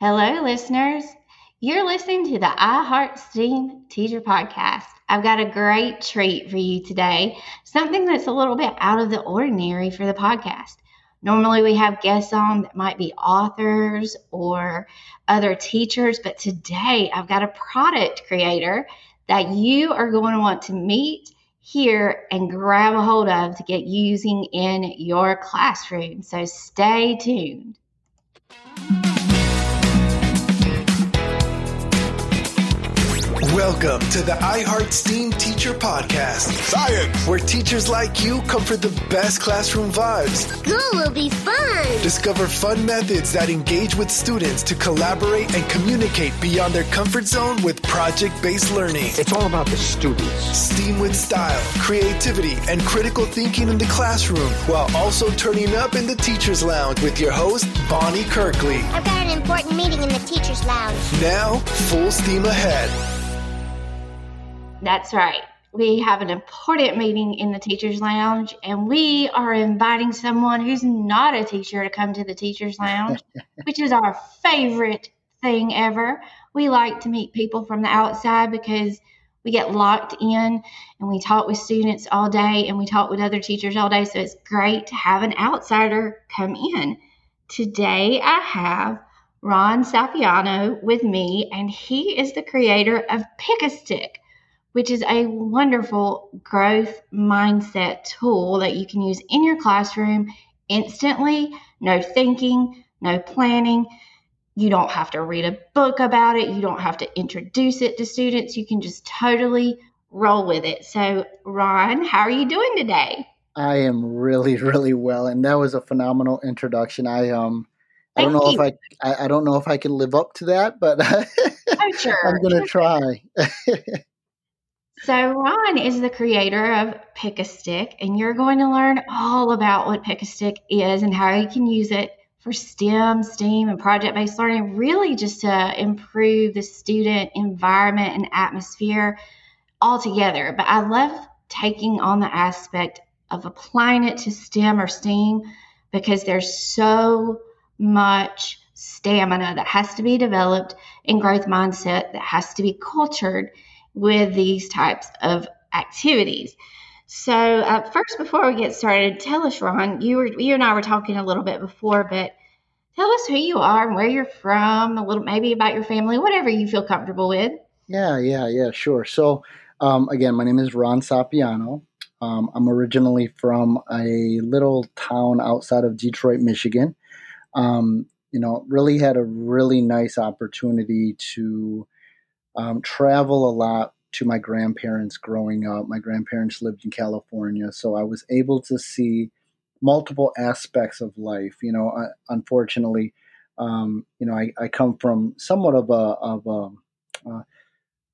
Hello, listeners. You're listening to the I Heart STEAM Teacher Podcast. I've got a great treat for you today, something that's a little bit out of the ordinary for the podcast. Normally, we have guests on that might be authors or other teachers, but today I've got a product creator that you are going to want to meet, hear, and grab a hold of to get using in your classroom. So stay tuned. Welcome to the iHeart STEAM Teacher Podcast. Science! Where teachers like you come for the best classroom vibes. School will be fun! Discover fun methods that engage with students to collaborate and communicate beyond their comfort zone with project based learning. It's all about the students. STEAM with style, creativity, and critical thinking in the classroom while also turning up in the Teacher's Lounge with your host, Bonnie Kirkley. I've got an important meeting in the Teacher's Lounge. Now, full steam ahead. That's right. We have an important meeting in the Teacher's Lounge, and we are inviting someone who's not a teacher to come to the Teacher's Lounge, which is our favorite thing ever. We like to meet people from the outside because we get locked in and we talk with students all day and we talk with other teachers all day. So it's great to have an outsider come in. Today I have Ron Sapiano with me, and he is the creator of Pick a Stick which is a wonderful growth mindset tool that you can use in your classroom instantly. No thinking, no planning. You don't have to read a book about it. You don't have to introduce it to students. You can just totally roll with it. So, Ron, how are you doing today? I am really, really well, and that was a phenomenal introduction. I um, I don't know you. if I, I, I don't know if I can live up to that, but Oh, sure. I'm gonna try. So, Ron is the creator of Pick a Stick, and you're going to learn all about what Pick a Stick is and how you can use it for STEM, STEAM, and project based learning, really just to improve the student environment and atmosphere altogether. But I love taking on the aspect of applying it to STEM or STEAM because there's so much stamina that has to be developed and growth mindset that has to be cultured with these types of activities. So, uh, first, before we get started, tell us, Ron. You were you and I were talking a little bit before, but tell us who you are and where you're from. A little, maybe about your family, whatever you feel comfortable with. yeah, yeah, yeah, sure. So, um, again, my name is Ron Sapiano. Um, I'm originally from a little town outside of Detroit, Michigan. Um, you know, really had a really nice opportunity to um, travel a lot to my grandparents growing up. My grandparents lived in California, so I was able to see multiple aspects of life. You know, uh, unfortunately, um, you know, I, I come from somewhat of a of a uh,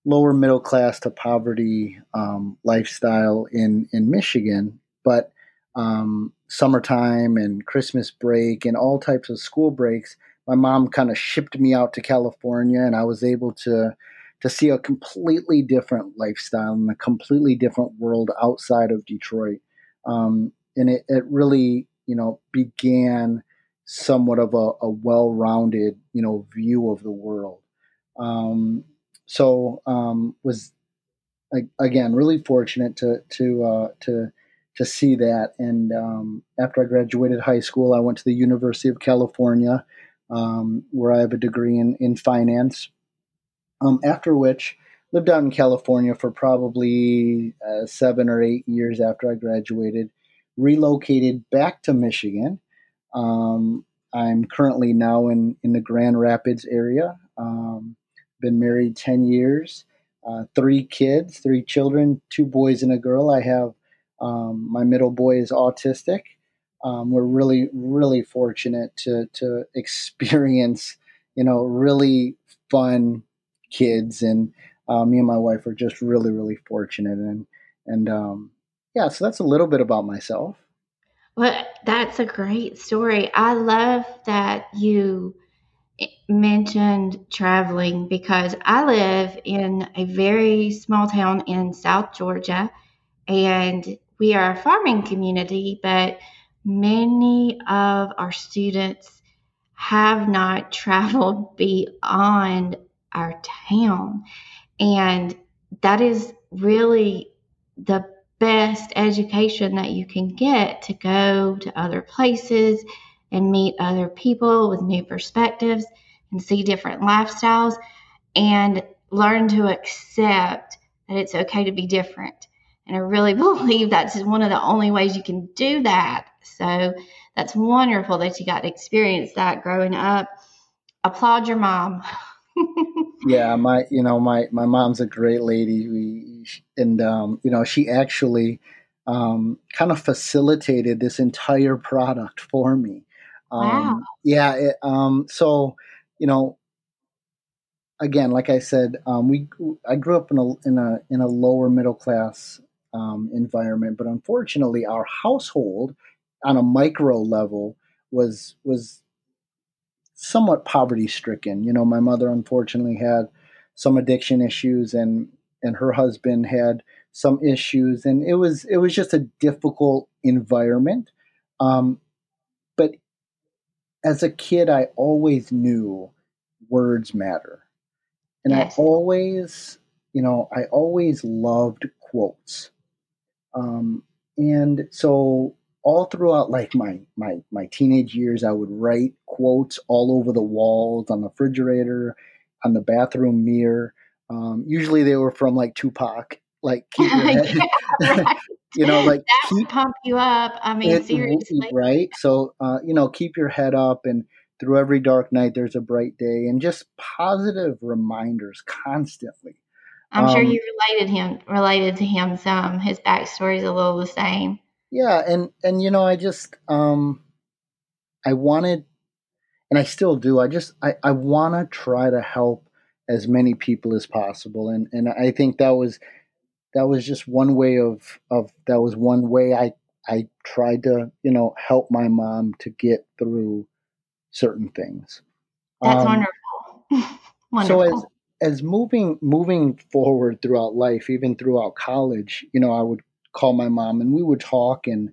lower middle class to poverty um, lifestyle in in Michigan, but um, summertime and Christmas break and all types of school breaks, my mom kind of shipped me out to California, and I was able to to see a completely different lifestyle and a completely different world outside of Detroit. Um, and it, it really, you know, began somewhat of a, a well-rounded, you know, view of the world. Um, so um, was again really fortunate to to uh, to to see that. And um, after I graduated high school, I went to the University of California, um, where I have a degree in in finance. Um, after which, lived out in California for probably uh, seven or eight years after I graduated. Relocated back to Michigan. Um, I'm currently now in in the Grand Rapids area. Um, been married ten years, uh, three kids, three children, two boys and a girl. I have um, my middle boy is autistic. Um, we're really, really fortunate to to experience, you know, really fun kids, and uh, me and my wife are just really, really fortunate, and and um, yeah, so that's a little bit about myself. Well, that's a great story. I love that you mentioned traveling because I live in a very small town in South Georgia and we are a farming community, but many of our students have not traveled beyond our town. And that is really the best education that you can get to go to other places and meet other people with new perspectives and see different lifestyles and learn to accept that it's okay to be different. And I really believe that's one of the only ways you can do that. So that's wonderful that you got to experience that growing up. Applaud your mom. yeah, my you know my my mom's a great lady. We and um, you know she actually um, kind of facilitated this entire product for me. Um, wow. Yeah. It, um, so you know, again, like I said, um, we I grew up in a in a in a lower middle class um, environment, but unfortunately, our household on a micro level was was somewhat poverty stricken. You know, my mother unfortunately had some addiction issues, and and her husband had some issues, and it was it was just a difficult environment. Um, but as a kid, I always knew words matter, and yes. I always, you know, I always loved quotes. Um, and so all throughout like my my my teenage years i would write quotes all over the walls on the refrigerator on the bathroom mirror. Um, usually they were from like tupac. Like keep your head, yeah, you know like that keep pump you up. I mean it, seriously. right? So uh, you know keep your head up and through every dark night there's a bright day and just positive reminders constantly. I'm um, sure you related him related to him some. His backstory is a little the same yeah and and you know i just um i wanted and i still do i just i i want to try to help as many people as possible and and i think that was that was just one way of of that was one way i i tried to you know help my mom to get through certain things. That's um, wonderful. wonderful so as as moving moving forward throughout life even throughout college you know i would call my mom and we would talk and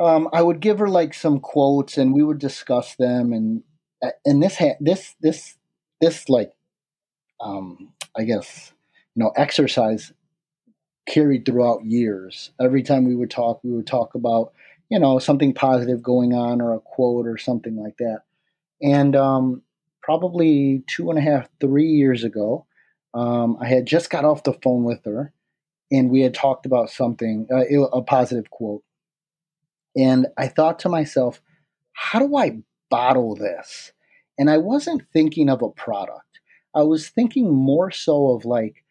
um, I would give her like some quotes and we would discuss them and and this ha- this this this like um, I guess you know exercise carried throughout years. Every time we would talk, we would talk about you know something positive going on or a quote or something like that. And um, probably two and a half, three years ago, um, I had just got off the phone with her, and we had talked about something, uh, a positive quote. And I thought to myself, how do I bottle this? And I wasn't thinking of a product. I was thinking more so of like,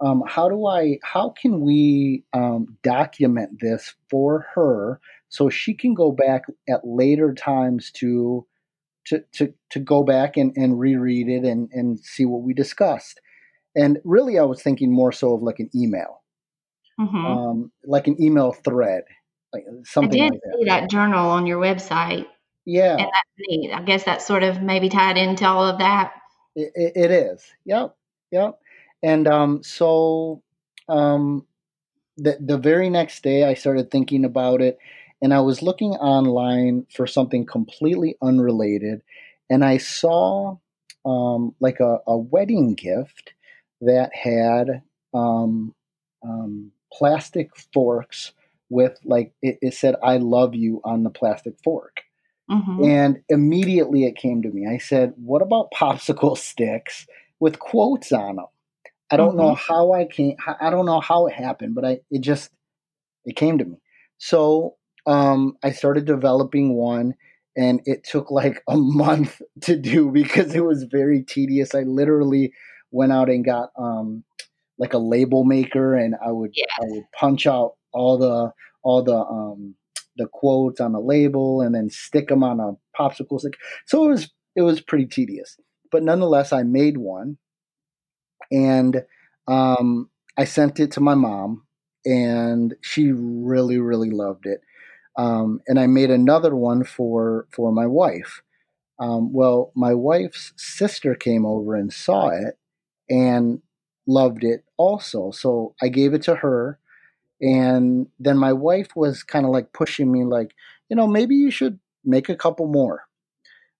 um, how do I, how can we um, document this for her so she can go back at later times to, to, to, to go back and, and reread it and, and see what we discussed. And really, I was thinking more so of like an email mm-hmm. um, like an email thread, like something. I did like that. see that journal on your website. Yeah, and that's neat. I guess that's sort of maybe tied into all of that. it, it, it is. Yep, yep. And um, so um, the the very next day, I started thinking about it, and I was looking online for something completely unrelated, and I saw um, like a, a wedding gift that had um, um, plastic forks with like it, it said "I love you" on the plastic fork. Mm-hmm. And immediately it came to me. I said, "What about popsicle sticks with quotes on them?" I don't mm-hmm. know how I came. I don't know how it happened, but I it just it came to me. So um, I started developing one, and it took like a month to do because it was very tedious. I literally went out and got um, like a label maker, and I would yes. I would punch out all the all the um, the quotes on the label and then stick them on a popsicle stick. So it was it was pretty tedious, but nonetheless, I made one, and um, I sent it to my mom, and she really really loved it. Um, and I made another one for for my wife. Um, well, my wife's sister came over and saw it, and loved it also. So I gave it to her. And then my wife was kind of like pushing me, like, you know, maybe you should make a couple more.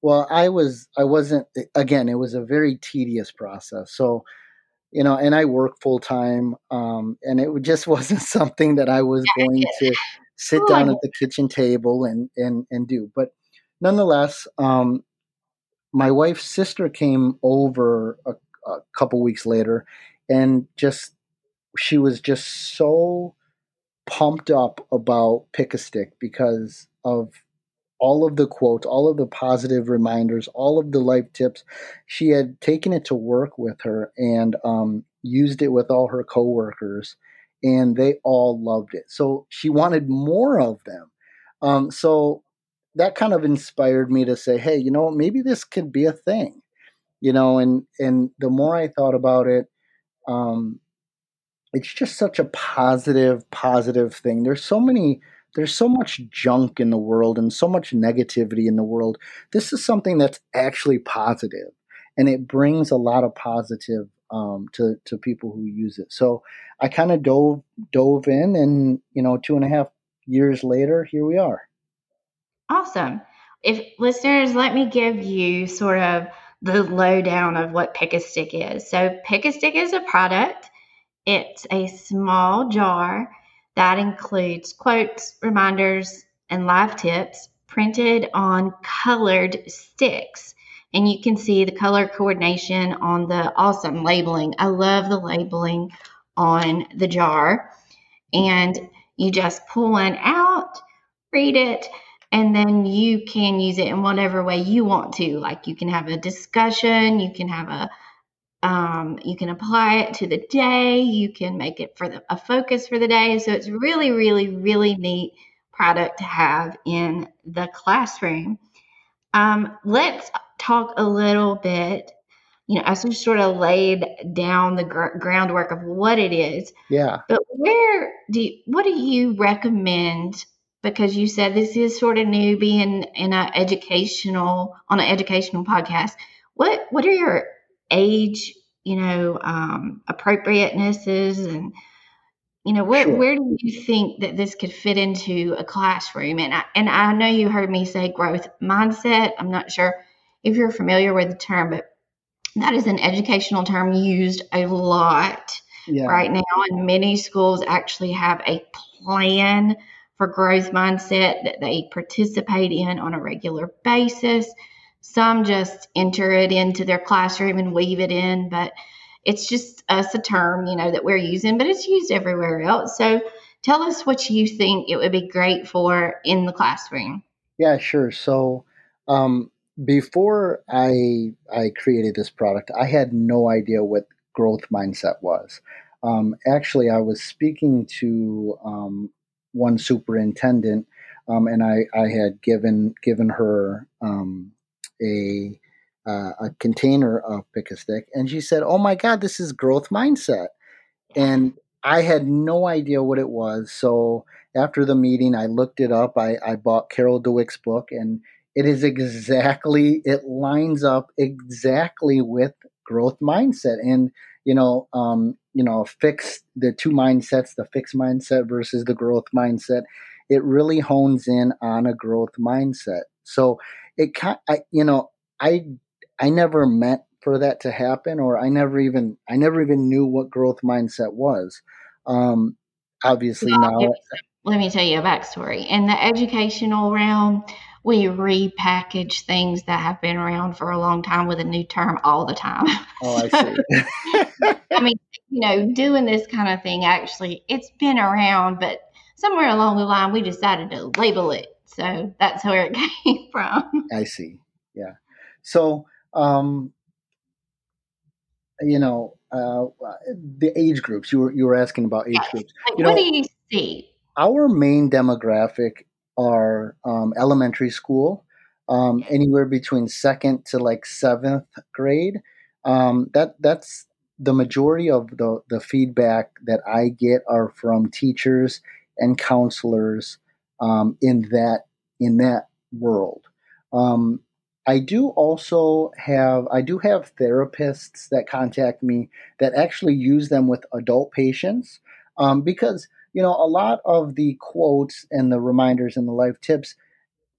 well, I was, I wasn't, again, it was a very tedious process. So, you know, and I work full time, um, and it just wasn't something that I was going to sit down at the kitchen table and, and, and do. But nonetheless, um, my wife's sister came over a, a couple weeks later and just, she was just so pumped up about Pick a Stick because of all of the quotes, all of the positive reminders, all of the life tips. She had taken it to work with her and um, used it with all her coworkers, and they all loved it. So she wanted more of them. Um, so that kind of inspired me to say, hey, you know, maybe this could be a thing, you know. And and the more I thought about it, um, it's just such a positive, positive thing. There's so many there's so much junk in the world and so much negativity in the world. This is something that's actually positive, and it brings a lot of positive um, to to people who use it. So I kind of dove dove in, and you know, two and a half years later, here we are. Awesome. If listeners, let me give you sort of the lowdown of what Pick a Stick is. So Pick a Stick is a product. It's a small jar that includes quotes, reminders, and live tips printed on colored sticks. And you can see the color coordination on the awesome labeling. I love the labeling on the jar. And you just pull one out, read it, and then you can use it in whatever way you want to. Like you can have a discussion, you can have a um, you can apply it to the day. You can make it for the, a focus for the day. So it's really, really, really neat product to have in the classroom. Um, let's talk a little bit. You know, as we sort of laid down the gr- groundwork of what it is. Yeah. But where do you, what do you recommend? Because you said this is sort of new, being in an educational on an educational podcast. What what are your age, you know, um, appropriatenesses and you know where Sure. where do you think that this could fit into a classroom and I, and I know you heard me say growth mindset I'm not sure if you're familiar with the term but that is an educational term used a lot Yeah. right now and many schools actually have a plan for growth mindset that they participate in on a regular basis some just enter it into their classroom and weave it in but it's just us a term you know that we're using but it's used everywhere else so tell us what you think it would be great for in the classroom Yeah, sure. So um, before I I created this product, I had no idea what growth mindset was. Um, actually, I was speaking to um, one superintendent, um, and I, I had given given her um, a uh, a container of pick a stick, and she said, "Oh my God, this is growth mindset," and I had no idea what it was. So after the meeting, I looked it up. I, I bought Carol Dweck's book, and it is exactly it lines up exactly with growth mindset. And you know, um, you know, fix the two mindsets, the fixed mindset versus the growth mindset. It really hones in on a growth mindset. So it kind, I, you know, I I never meant for that to happen, or I never even I never even knew what growth mindset was. Um, obviously Well, now, let me tell you a backstory in the educational realm we repackage things that have been around for a long time with a new term all the time oh, I see. I mean, you know, doing this kind of thing actually, it's been around, but somewhere along the line, we decided to label it. So that's where it came from. I see. Yeah. So, um, you know, uh, the age groups you were you were asking about age Yes. groups. Like, You what know- do you see? Our main demographic are um, elementary school, um, anywhere between second to like seventh grade. Um, that that's the majority of the the feedback that I get are from teachers and counselors um, in that in that world. Um, I do also have I do have therapists that contact me that actually use them with adult patients um, because you know a lot of the quotes and the reminders and the life tips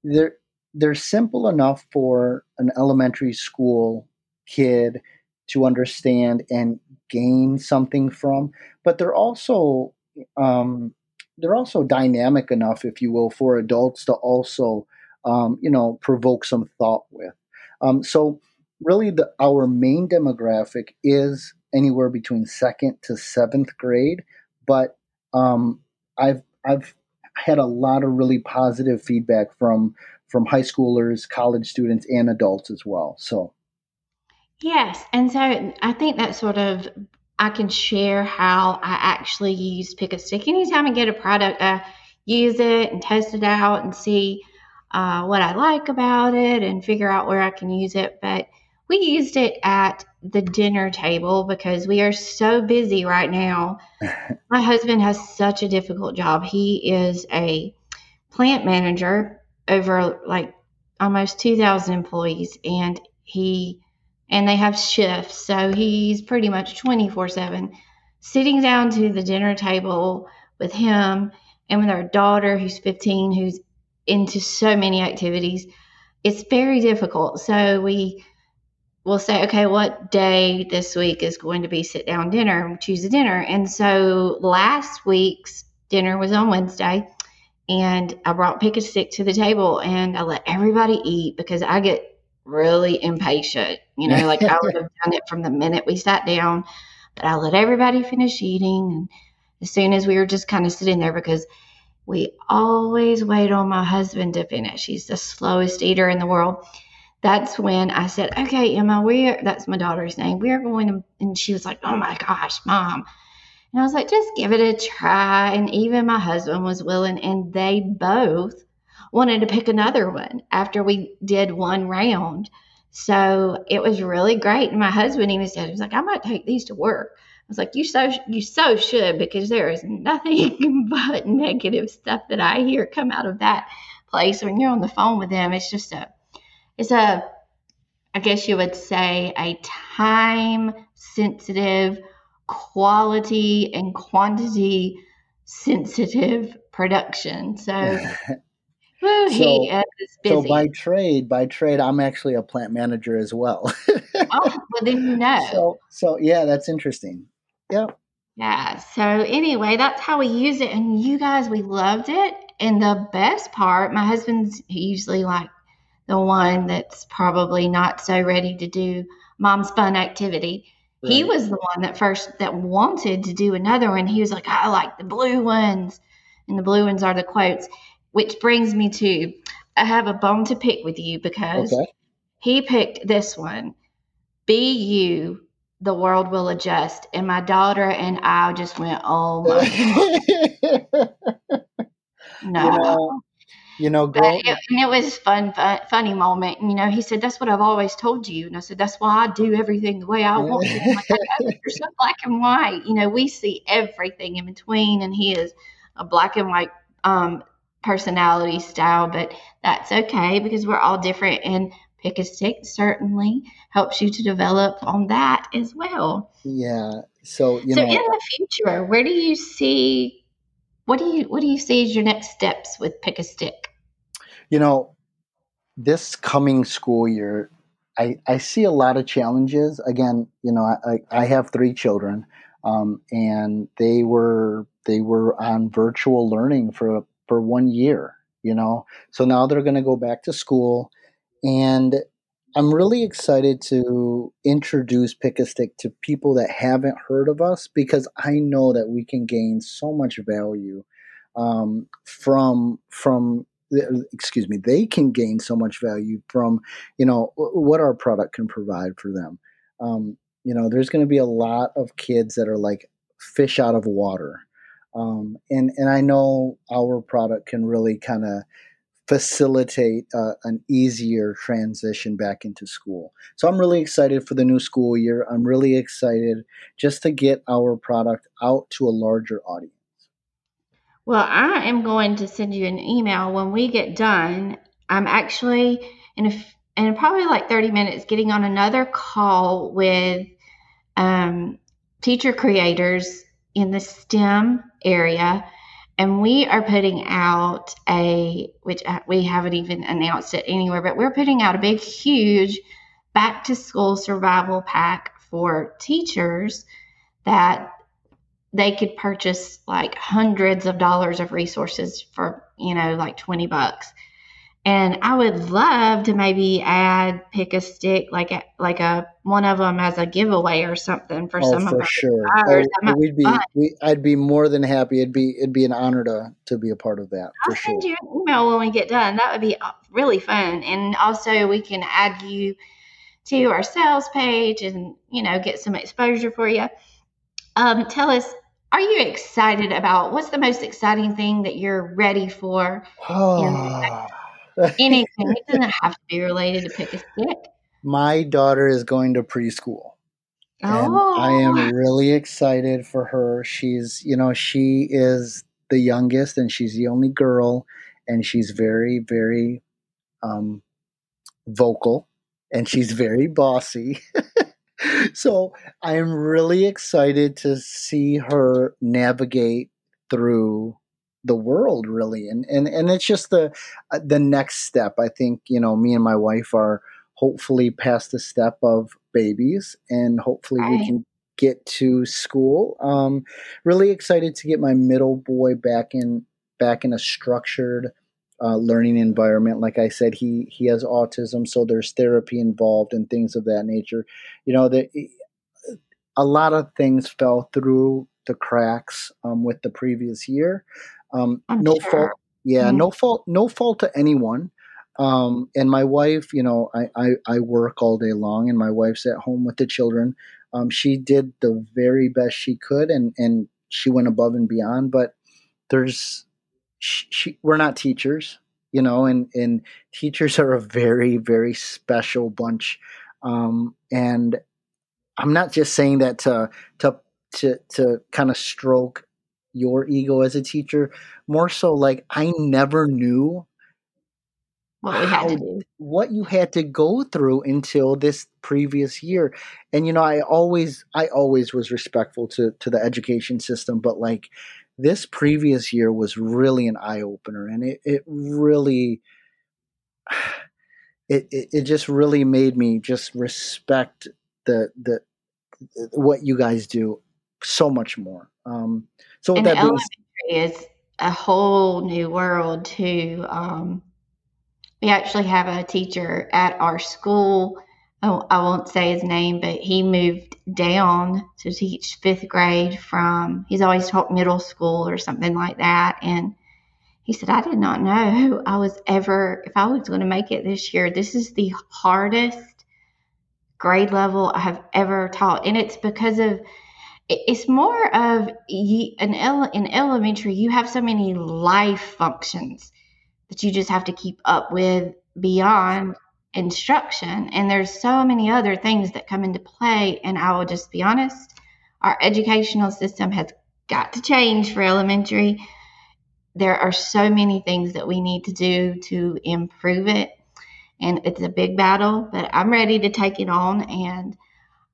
they're they're simple enough for an elementary school kid to understand and gain something from, but they're also um, they're also dynamic enough, if you will, for adults to also um, you know provoke some thought with. Um, so really, the our main demographic is anywhere between second to seventh grade, but um, I've I've had a lot of really positive feedback from from high schoolers, college students, and adults as well. So, yes, and so I think that sort of I can share how I actually use Pick a Stick. Anytime I get a product, I use it and test it out and see uh, what I like about it and figure out where I can use it. But we used it at the dinner table because we are so busy right now. My husband has such a difficult job. He is a plant manager over like almost 2,000 employees, and he and they have shifts, so he's pretty much 24 7 sitting down to the dinner table with him and with our daughter who's 15 who's into so many activities. It's very difficult so we will say okay what day this week is going to be sit down dinner choose a dinner. And so last week's dinner was on wednesday and I brought pick a stick to the table and I let everybody eat because I get really impatient. You know, like I would have done it from the minute we sat down, but I let everybody finish eating. And as soon as we were just kind of sitting there, because we always wait on my husband to finish, he's the slowest eater in the world. That's when I said, Okay, Emma, we're that's my daughter's name. We're going to, and she was like, Oh my gosh, mom, and I was like, just give it a try. And even my husband was willing, and they both wanted to pick another one after we did one round. So it was really great. And my husband even said, he was like, I might take these to work. I was like, you so you so should because there is nothing but negative stuff that I hear come out of that place when you're on the phone with them. It's just a, it's a, I guess you would say a time sensitive quality and quantity sensitive production. So, woo, he so, is busy. So by trade, by trade, I'm actually a plant manager as well. oh, well then you know. So, so yeah, that's interesting. Yep. Yeah. So anyway, that's how we use it, and you guys, we loved it. And the best part, my husband's usually like the one that's probably not so ready to do mom's fun activity. Right. He was the one that first that wanted to do another one. He was like, I like the blue ones. And the blue ones are the quotes, which brings me to I have a bone to pick with you because okay. he picked this one. Be you, the world will adjust. And my daughter and I just went, Oh my No. You know, you know. It, and it was fun, fun, funny moment. And, you know, he said, "That's what I've always told you." And I said, "That's why I do everything the way I want." To. Like, You're so black and white. You know, we see everything in between, and he is a black and white um, personality style, but that's okay because we're all different. And pick a stick certainly helps you to develop on that as well. Yeah. So you so know, in the future, where do you see? What do you what do you see as your next steps with pick a stick? You know, this coming school year, I, I see a lot of challenges. Again, you know, I, I have three children, um, and they were they were on virtual learning for for one year. You know, so now they're going to go back to school, and I'm really excited to introduce Pick a Stick to people that haven't heard of us because I know that we can gain so much value um, from from excuse me, they can gain so much value from, you know, what our product can provide for them. Um, you know, there's going to be a lot of kids that are like fish out of water. Um, and, and I know our product can really kind of facilitate uh, an easier transition back into school. So I'm really excited for the new school year. I'm really excited just to get our product out to a larger audience. Well, I am going to send you an email when we get done. I'm actually in a, in probably like 30 minutes getting on another call with um, teacher creators in the STEM area. and we are putting out a which uh, we haven't even announced it anywhere but we're putting out a big huge back to school survival pack for teachers that they could purchase like hundreds of dollars of resources for you know like 20 bucks and I would love to maybe add pick a stick like a, like a one of them as a giveaway or something for oh, some for of our sure. Oh, we'd be fun. we, I'd be more than happy. It'd be, it'd be an honor to to be a part of that I'll for sure. send you an email when we get done. That would be uh, really fun. And also, we can add you to our sales page and, you know, get some exposure for you. Um, tell us, are you excited about what's the most exciting thing that you're ready for? Anything. It doesn't have to be related to pick a stick. My daughter is going to preschool. And I Oh, am really excited for her. She's, you know, she is the youngest and she's the only girl and she's very, very um, vocal and she's very bossy. so I am really excited to see her navigate through the world really. And and and it's just the uh, the next step. I think you know me and my wife are hopefully past the step of babies and hopefully we can get to school. Um really excited to get my middle boy back in back in a structured uh, learning environment. Like i said he he has autism so there's therapy involved and things of that nature. You know that a lot of things fell through the cracks um, with the previous year um, no sure. fault yeah Mhm. no fault no fault to anyone um, and my wife you know I, I i work all day long and my wife's at home with the children um, she did the very best she could and and she went above and beyond but there's she, she, we're not teachers you know and and teachers are a very very special bunch um, and i'm not just saying that to to to, to kind of stroke your ego as a teacher more so like i never knew What we had to how do. what you had to go through until this previous year and you know i always i always was respectful to to the education system but like this previous year was really an eye opener and it, it really it, it it just really made me just respect the the what you guys do so much more um so And that elementary is a whole new world too. Um, we actually have a teacher at our school. Oh, I won't say his name, but he moved down to teach fifth grade from, he's always taught middle school or something like that. And he said, I did not know I was ever, if I was going to make it this year, this is the hardest grade level I have ever taught. And it's because of, it's more of an in elementary, you have so many life functions that you just have to keep up with beyond instruction. And there's so many other things that come into play. And I will just be honest, our educational system has got to change for elementary. There are so many things that we need to do to improve it. And it's a big battle, but I'm ready to take it on. And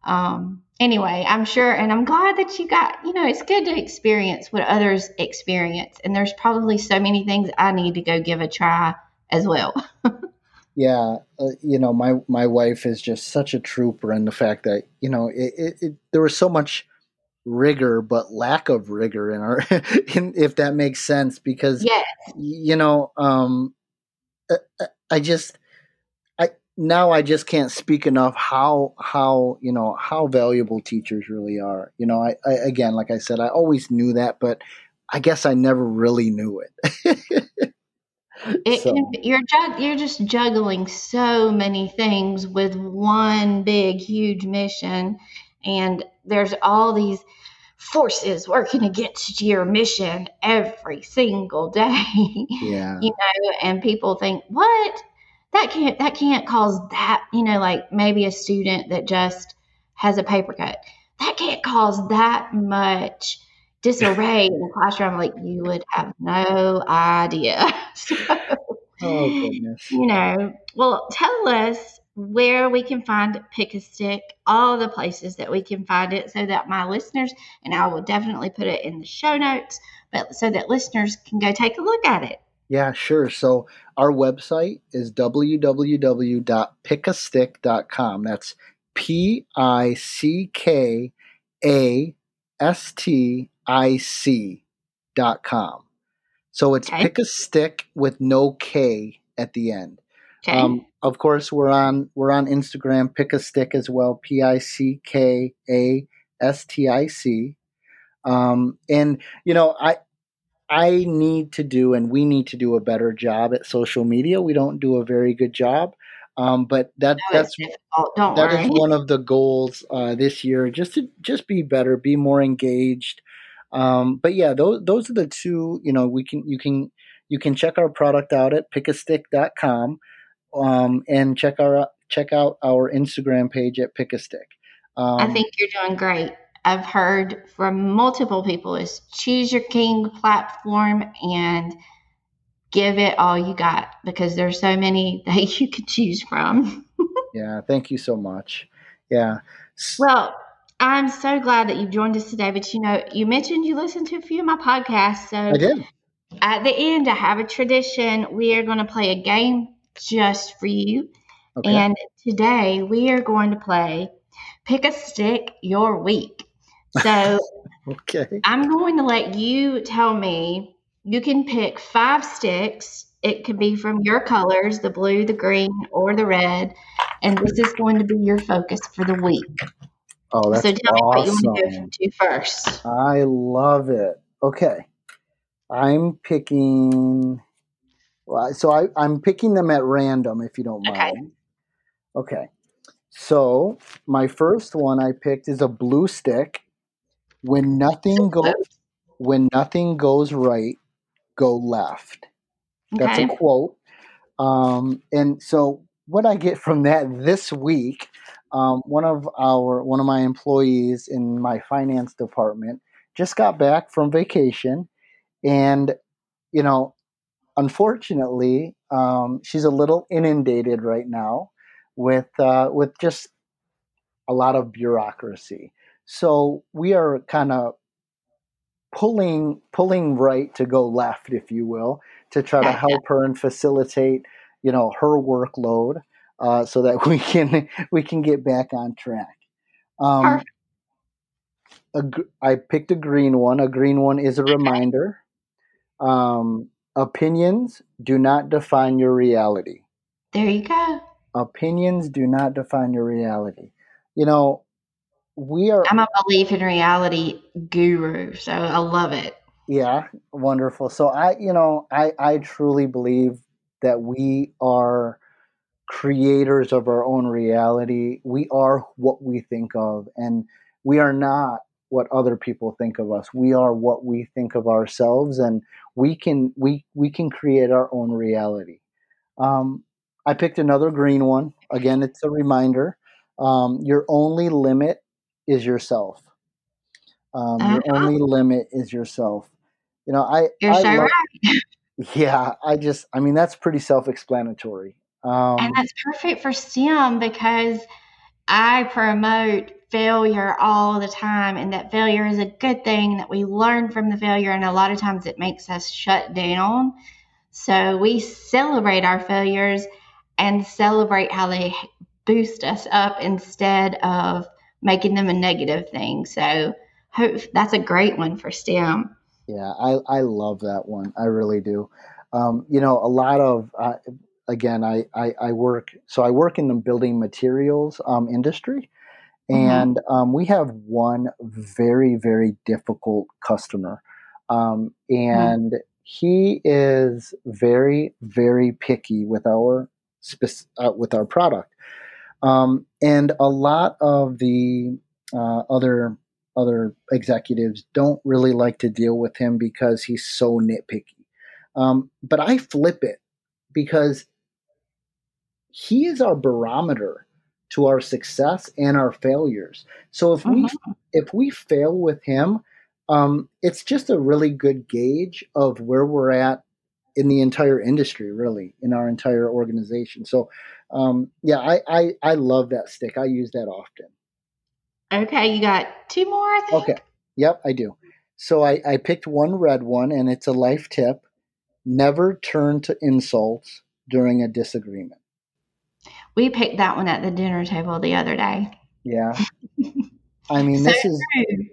um, anyway, I'm sure, and I'm glad that you got, you know, it's good to experience what others experience. And there's probably so many things I need to go give a try as well. Yeah, uh, you know, my my wife is just such a trooper in the fact that you know it, it, it there was so much rigor, but lack of rigor in our, in, if that makes sense, because yes. you know, um, I, I just, I now I just can't speak enough how how you know how valuable teachers really are. You know, I, I again, like I said, I always knew that, but I guess I never really knew it. It So- you're jug, you're just juggling so many things with one big huge mission and there's all these forces working against your mission every single day. yeah, you know, and people think, what? That can't that can't cause that, you know, like maybe a student that just has a paper cut. That can't cause that much disarray in the classroom. Like you would have no idea. So, oh goodness. you know, well, tell us where we can find Pick a Stick, all the places that we can find it, so that my listeners and I will definitely put it in the show notes. but so that listeners can go take a look at it. Yeah, sure. So our website is www.pickastic.com. That's P I C K A S T I C dot com. So it's Okay. pick a stick with no K at the end. Okay. Um, of course, we're on we're on Instagram. Pick a stick as well. P I C K A S T I C. Um, and you know, I I need to do, and we need to do a better job at social media. We don't do a very good job, um, but that No, that's. Don't that worry. is one of the goals uh, this year. Just to just be better, be more engaged. Um, but yeah, those those are the two. You know, we can you can you can check our product out at pickastic.com um, and check our check out our Instagram page at pickastic. Um, I think you're doing great. I've heard from multiple people is choose your king platform and give it all you got because there's so many that you could choose from. yeah, thank you so much. Yeah. Well, I'm so glad that you joined us today. But you know, you mentioned you listened to a few of my podcasts. So I did. at the end, I have a tradition. We are going to play a game just for you. Okay. And today we are going to play Pick a Stick Your Week. So okay. I'm going to let you tell me. You can pick five sticks. It could be from your colors the blue, the green, or the red. And this is going to be your focus for the week. Oh, that's so tell me what you want to go awesome. to first. I love it. Okay. I'm picking. So I, I'm picking them at random, if you don't Okay. mind. Okay. So my first one I picked is a blue stick. When nothing goes, when nothing goes right, go left. That's Okay. a quote. Um, and so what I get from that this week, um, one of our one of my employees in my finance department just got back from vacation, and you know, unfortunately, um, she's a little inundated right now with uh, with just a lot of bureaucracy. So we are kind of pulling pulling right to go left, if you will, to try to help her and facilitate, you know, her workload, uh, so that we can we can get back on track. Um, a I picked a green one. A green one is a reminder. Um, opinions do not define your reality. There you go. Opinions do not define your reality. You know, we are I'm a belief in reality guru, so I love it. Yeah, wonderful. So I, you know, I I truly believe that we are creators of our own reality. We are what we think of and we are not what other people think of us. We are what we think of ourselves and we can we we can create our own reality. Um I picked another green one. Again, it's a reminder. Um, your only limit is yourself. Um, your Uh-huh. only limit is yourself. You know, I, You're I so love- right. yeah, I just, I mean, that's pretty self-explanatory. Um, And that's perfect for STEM because I promote failure all the time, and that failure is a good thing that we learn from the failure, and a lot of times it makes us shut down. So we celebrate our failures and celebrate how they boost us up instead of making them a negative thing. So hope that's a great one for STEM. Yeah, I, I love that one. I really do. Um, you know, a lot of, uh, again, I, I, I work, so I work in the building materials um, industry. Mhm. And um, we have one very, very difficult customer. Um, and he is very, very picky with our uh, with our product. Um, and a lot of the uh, other other executives don't really like to deal with him because he's so nitpicky. Um, but I flip it because he is our barometer to our success and our failures. So if we if we fail with him, um, it's just a really good gauge of where we're at in the entire industry, really, in our entire organization. So um, yeah, I, I I love that stick. I use that often. Okay, you got two more, I think. Okay. Yep, I do. So I, I picked one red one, and it's a life tip never turn to insults during a disagreement. We picked that one at the dinner table the other day. Yeah. I mean, So this is, true.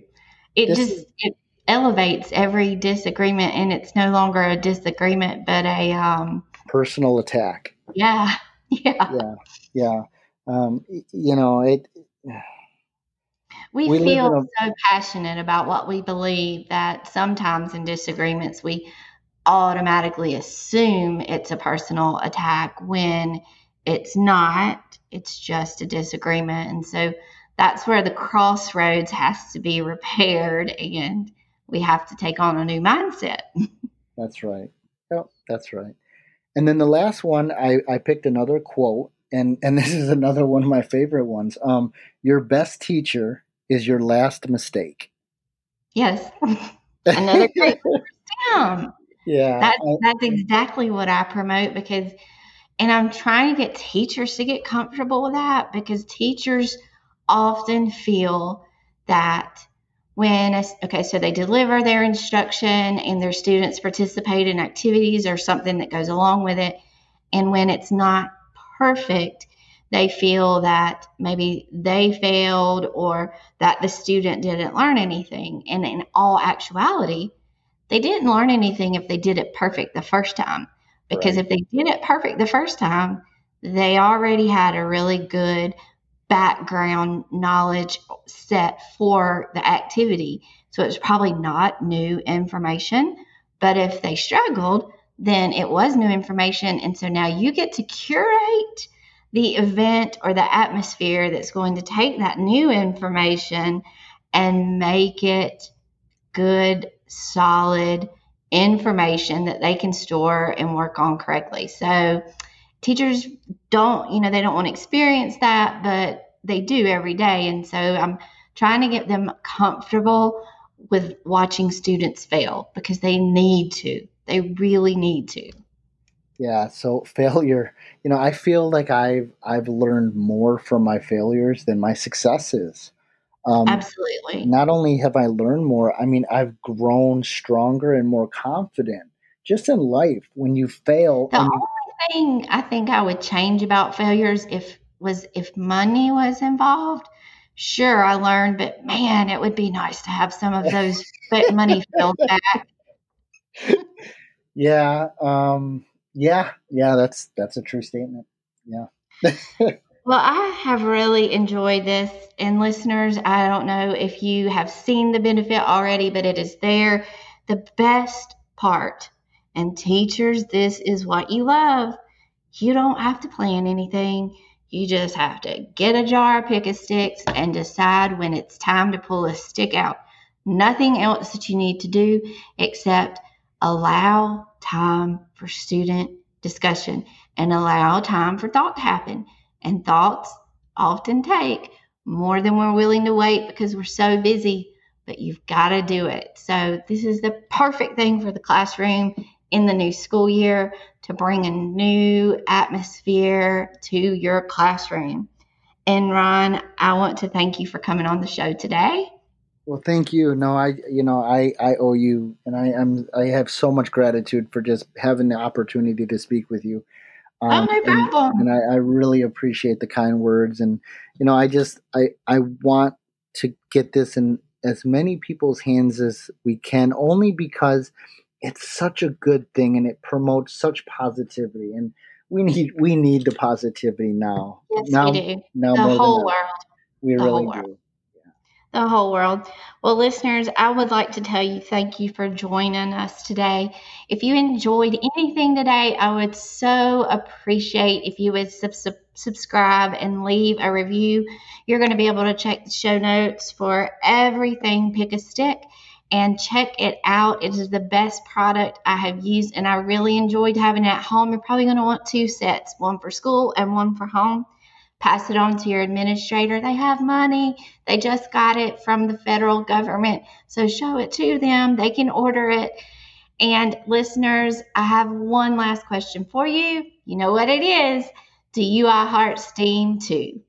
It this just it elevates every disagreement, and it's no longer a disagreement, but a um, personal attack. yeah, yeah. Yeah. Yeah. Um, you know, it, We, We feel in so passionate about what we believe that sometimes in disagreements we automatically assume it's a personal attack when it's not. It's just a disagreement. And so that's where the crossroads has to be repaired and we have to take on a new mindset. That's right. Yep, that's right. And then the last one, I, I picked another quote, and, and this is another one of my favorite ones. Um, your best teacher is your last mistake. Yes. Another great yeah. That's I- that's exactly what I promote because and I'm trying to get teachers to get comfortable with that because teachers often feel that when a, okay so they deliver their instruction and their students participate in activities or something that goes along with it and when it's not perfect they feel that maybe they failed or that the student didn't learn anything and in all actuality they didn't learn anything if they did it perfect the first time. Because Right. if they did it perfect the first time, they already had a really good background knowledge set for the activity. So it's probably not new information. But if they struggled, then it was new information. And so now you get to curate the event or the atmosphere that's going to take that new information and make it good, solid information that they can store and work on correctly. So teachers don't, you know, they don't want to experience that, but they do every day. And so I'm trying to get them comfortable with watching students fail because they need to. They really need to. Yeah, so failure, you know, I feel like I've I've learned more from my failures than my successes. Um, Absolutely. not only have I learned more, I mean, I've grown stronger and more confident just in life. When you fail, The and only thing I think I would change about failures if was if money was involved. Sure, I learned, but man, it would be nice to have some of those but money filled back. yeah, um, yeah, yeah, that's that's a true statement. Yeah, Well, I have really enjoyed this. And listeners, I don't know if you have seen the benefit already, but it is there. The best part, and teachers, this is what you love. You don't have to plan anything. You just have to get a jar Pick-a-Stics and decide when it's time to pull a stick out. Nothing else that you need to do except allow time for student discussion and allow time for thought to happen. And thoughts often take more than we're willing to wait because we're so busy, but you've got to do it. So, this is the perfect thing for the classroom in the new school year to bring a new atmosphere to your classroom. And Ron, I want to thank you for coming on the show today. Well, thank you. No, I, you know, I, I owe you, and I am, I have so much gratitude for just having the opportunity to speak with you. oh, Um, no and- and I, I really appreciate the kind words and you know i just i i want to get this in as many people's hands as we can only because it's such a good thing and it promotes such positivity and we need we need the positivity now yes, now we do. now The whole world. we the really world. do the whole world. Well, listeners, I would like to tell you thank you for joining us today. If you enjoyed anything today, I would so appreciate if you would sub- sub- subscribe and leave a review. You're going to be able to check the show notes for everything Pick-a-Stic and check it out. It is the best product I have used, and I really enjoyed having it at home. You're probably going to want two sets one for school and one for home pass it on to your administrator. They have money. They just got it from the federal government. So show it to them. They can order it. And listeners, I have one last question for you. You know what it is. Do you I heart STEAM too?